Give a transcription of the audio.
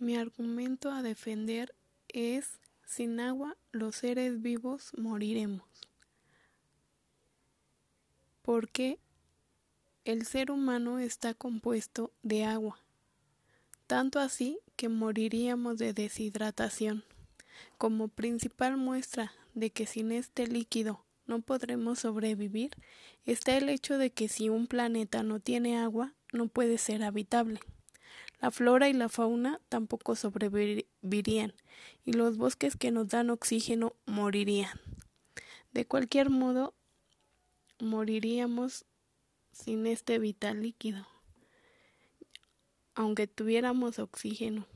Mi argumento a defender es, sin agua los seres vivos moriremos. Porque el ser humano está compuesto de agua, tanto así que moriríamos de deshidratación. Como principal muestra de que sin este líquido no podremos sobrevivir está el hecho de que si un planeta no tiene agua, no puede ser habitable. La flora y la fauna tampoco sobrevivirían y los bosques que nos dan oxígeno morirían. De cualquier modo, moriríamos sin este vital líquido, aunque tuviéramos oxígeno.